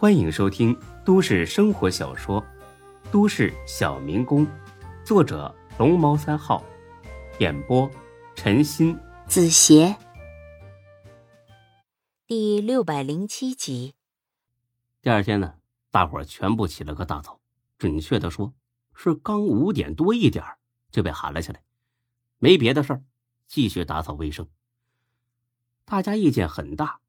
欢迎收听都市生活小说《都市小民工》，作者龙猫三号，演播陈鑫、子邪，第六百零七集。第二天呢，大伙儿全部起了个大早，准确的说，是刚五点多一点就被喊了起来，没别的事儿，继续打扫卫生。大家意见很大，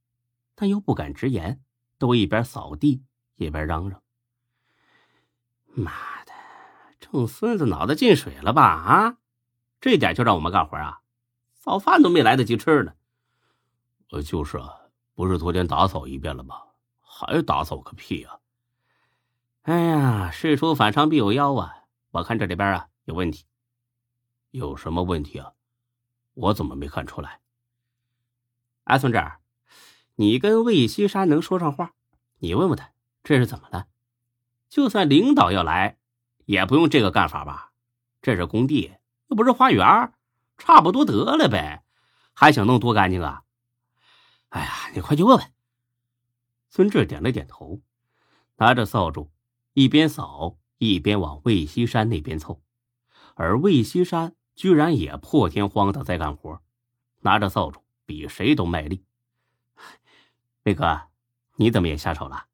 但又不敢直言。都一边扫地一边嚷嚷：“妈的，郑孙子脑子进水了吧？啊，这点就让我们干活啊？早饭都没来得及吃呢。”“呃，就是啊，不是昨天打扫一遍了吗？还打扫个屁啊！”“哎呀，事出反常必有妖啊！我看这里边啊有问题。”“有什么问题啊？我怎么没看出来？”“哎，孙志。”你跟魏西山能说上话，你问问他这是怎么了？就算领导要来，也不用这个干法吧？这是工地，又不是花园，差不多得了呗，还想弄多干净啊？哎呀，你快去问问。孙志点了点头，拿着扫帚，一边扫一边往魏西山那边凑，而魏西山居然也破天荒的在干活，拿着扫帚比谁都卖力。魏哥，你怎么也下手了？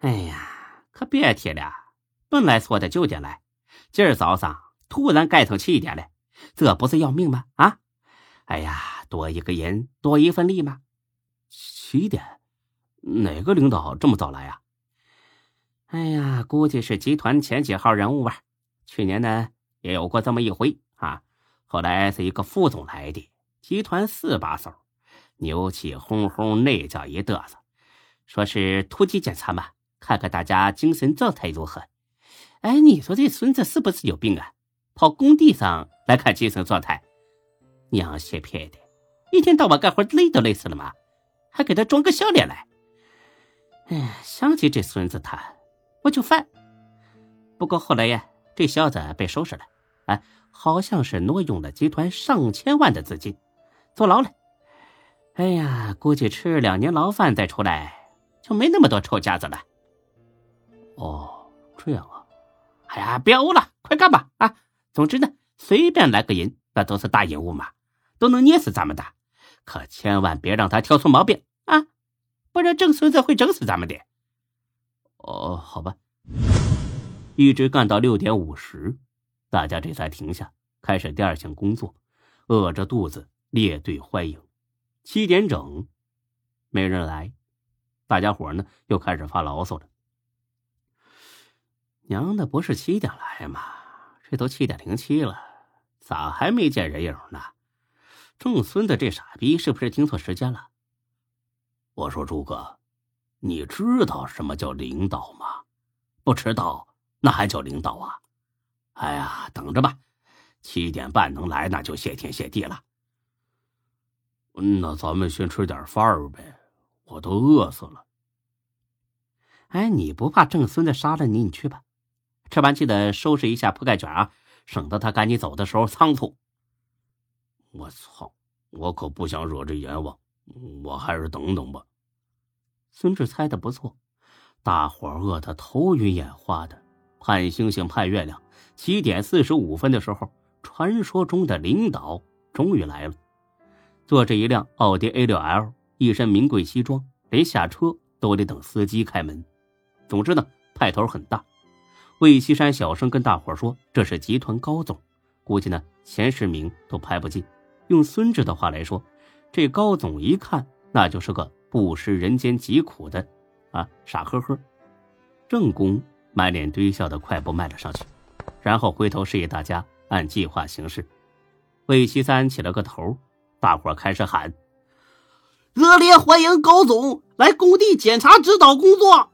哎呀，可别提了，本来说的九点来，今儿早上突然改成七点了，这不是要命吗？啊！哎呀，多一个人多一份力嘛？七点，哪个领导这么早来呀？哎呀，估计是集团前几号人物吧。去年呢也有过这么一回啊，后来是一个副总来的，集团四把手。牛气哄哄，那叫一嘚瑟，说是突击检查嘛，看看大家精神状态如何。哎，你说这孙子是不是有病啊？跑工地上来看精神状态，娘些撇的，一天到晚干活累都累死了吗？还给他装个笑脸来？哎，想起这孙子他，我就烦。不过后来呀，这小子被收拾了，哎，好像是挪用了集团上千万的资金，坐牢了。哎呀，估计吃两年牢饭再出来，就没那么多臭架子了。哦，这样啊！哎呀，别呕了，快干吧！啊，总之呢，随便来个人，那都是大人物嘛，都能捏死咱们的。可千万别让他挑出毛病啊，不然郑孙子会整死咱们的。哦，好吧。一直干到六点五十，大家这才停下，开始第二项工作，饿着肚子列队欢迎。七点整，没人来，大家伙呢又开始发牢骚了。娘的，不是七点来吗？这都七点零七了，咋还没见人影呢？郑孙子这傻逼是不是听错时间了？我说朱哥，你知道什么叫领导吗？不迟到那还叫领导啊？哎呀，等着吧，七点半能来那就谢天谢地了。嗯那咱们先吃点饭呗，我都饿死了。哎，你不怕郑孙子杀了你？你去吧，吃完记得收拾一下铺盖卷啊，省得他赶你走的时候仓促。我操，我可不想惹这阎王，我还是等等吧。孙志猜的不错，大伙饿得头晕眼花的，盼星星盼月亮。七点四十五分的时候，传说中的领导终于来了。坐着一辆奥迪 A 六 L，一身名贵西装，连下车都得等司机开门。总之呢，派头很大。魏西山小声跟大伙说：“这是集团高总，估计呢前十名都排不进。”用孙志的话来说，这高总一看那就是个不食人间疾苦的，啊，傻呵呵。正宫满脸堆笑的快步迈了上去，然后回头示意大家按计划行事。魏西山起了个头。大伙开始喊：“热烈欢迎高总来工地检查指导工作。”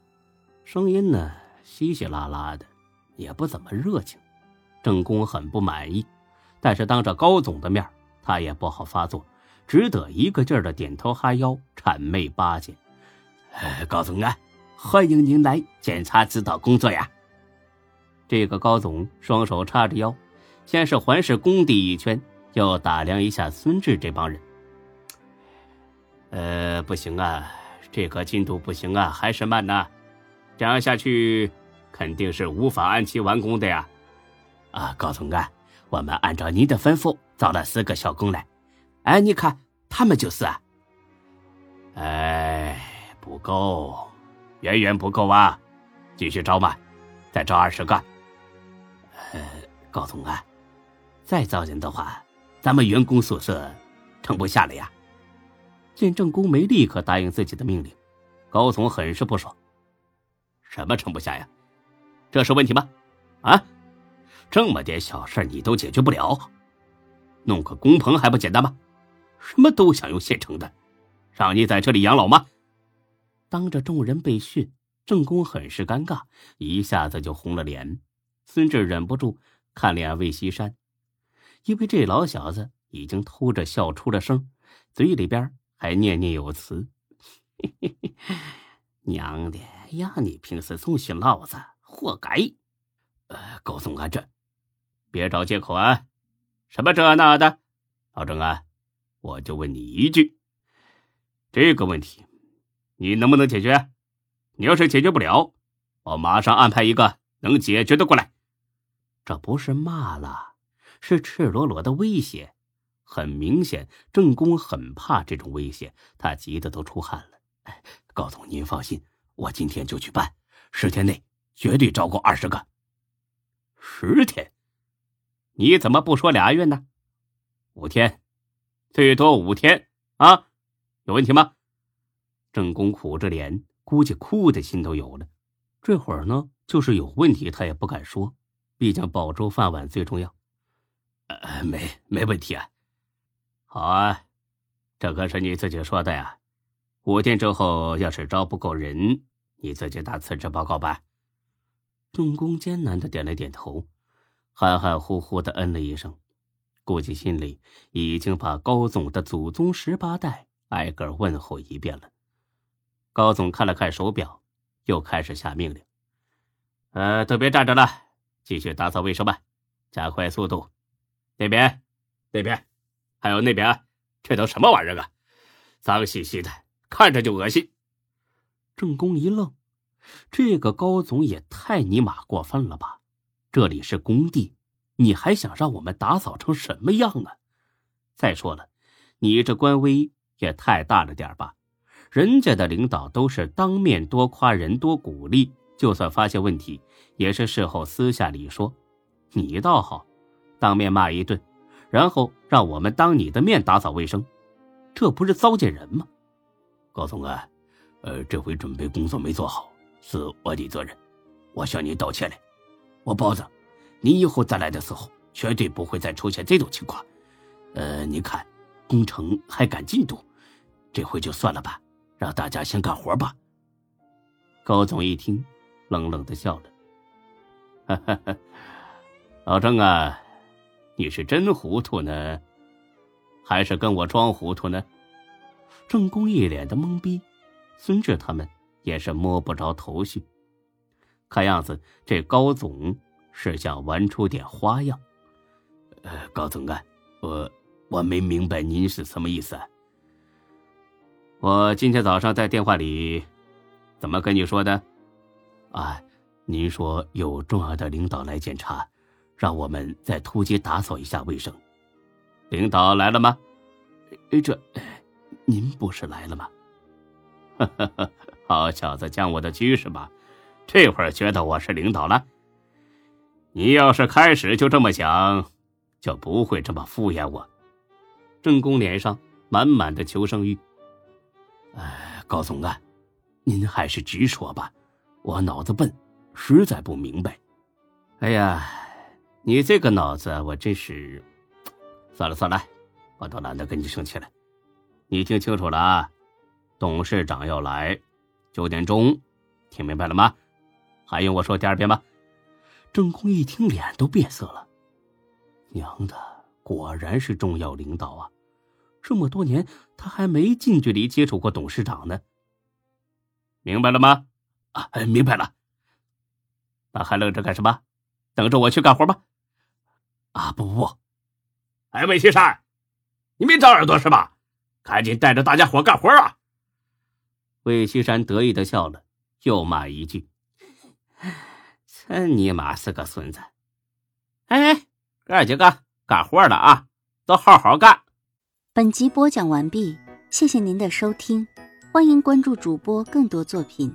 声音呢稀稀拉拉的，也不怎么热情。郑工很不满意，但是当着高总的面，他也不好发作，只得一个劲儿的点头哈腰，谄媚巴结：“哎，高总啊，欢迎您来检查指导工作呀！”这个高总双手叉着腰，先是环视工地一圈。又打量一下孙志这帮人，呃，不行啊，这个进度不行啊，还是慢呐。这样下去，肯定是无法按期完工的呀。啊，高总啊，我们按照您的吩咐找了四个小工来。哎，你看他们就是啊。哎，不够，远远不够啊！继续招嘛，再招二十个。呃，高总啊，再招人的话，咱们员工宿舍撑不下了呀。见郑公没立刻答应自己的命令，高总很是不爽。什么撑不下呀？这是问题吗？啊，这么点小事你都解决不了，弄个工棚还不简单吗？什么都想用现成的，让你在这里养老吗？当着众人被训，郑公很是尴尬，一下子就红了脸。孙志忍不住看脸魏西山，因为这老小子已经偷着笑出了声，嘴里边。还念念有词，嘿嘿，娘的，让你平时总训老子，活该！呃，高总啊，这别找借口啊！什么这那的，老郑啊，我就问你一句，这个问题你能不能解决？你要是解决不了，我马上安排一个能解决的过来。这不是骂了，是赤裸裸的威胁。很明显，郑公很怕这种威胁，他急得都出汗了。哎，高总，您放心，我今天就去办，十天内绝对招够二十个。十天？你怎么不说俩月呢？五天，最多五天啊？有问题吗？郑公苦着脸，估计哭的心都有了。这会儿呢，就是有问题，他也不敢说，毕竟保住饭碗最重要。呃，没没问题啊。好啊，这可是你自己说的呀。五天之后要是招不够人，你自己打辞职报告吧。郑公艰难的点了点头，含含糊糊的嗯了一声，估计心里已经把高总的祖宗十八代挨个问候一遍了。高总看了看手表，又开始下命令：“呃，都别站着了，继续打扫卫生吧，加快速度。那边，那边。”还有那边，这都什么玩意儿啊？脏兮兮的，看着就恶心。郑公一愣，这个高总也太尼玛过分了吧？这里是工地，你还想让我们打扫成什么样啊？再说了，你这官威也太大了点吧？人家的领导都是当面多夸人、多鼓励，就算发现问题，也是事后私下里说。你倒好，当面骂一顿。然后让我们当你的面打扫卫生，这不是糟践人吗？高总啊，呃，这回准备工作没做好，是我的责任，我向你道歉了。我保证，你以后再来的时候，绝对不会再出现这种情况。呃，你看，工程还赶进度，这回就算了吧，让大家先干活吧。高总一听，冷冷的笑了，哈哈哈，老郑啊。你是真糊涂呢，还是跟我装糊涂呢？郑公一脸的懵逼，孙志他们也是摸不着头绪。看样子这高总是想玩出点花样。呃，高总干，我我没明白您是什么意思。啊我今天早上在电话里怎么跟你说的？啊，您说有重要的领导来检查。让我们再突击打扫一下卫生。领导来了吗？这，您不是来了吗？好小子，降我的居是吧？这会儿觉得我是领导了？你要是开始就这么想，就不会这么敷衍我。郑公脸上满满的求生欲。哎，高总啊，您还是直说吧，我脑子笨，实在不明白。哎呀。你这个脑子，我真是算了算了，我都懒得跟你生气了。你听清楚了啊，董事长要来，九点钟，听明白了吗？还用我说第二遍吗？郑公一听，脸都变色了。娘的，果然是重要领导啊！这么多年，他还没近距离接触过董事长呢。明白了吗？啊，明白了。那还愣着干什么？等着我去干活吧。啊不不不！哎，魏西山，你没长耳朵是吧？赶紧带着大家伙干活啊！魏西山得意的笑了，又骂一句：“真尼玛是个孙子！”哎，哥几个干活了啊，都好好干。本集播讲完毕，谢谢您的收听，欢迎关注主播更多作品。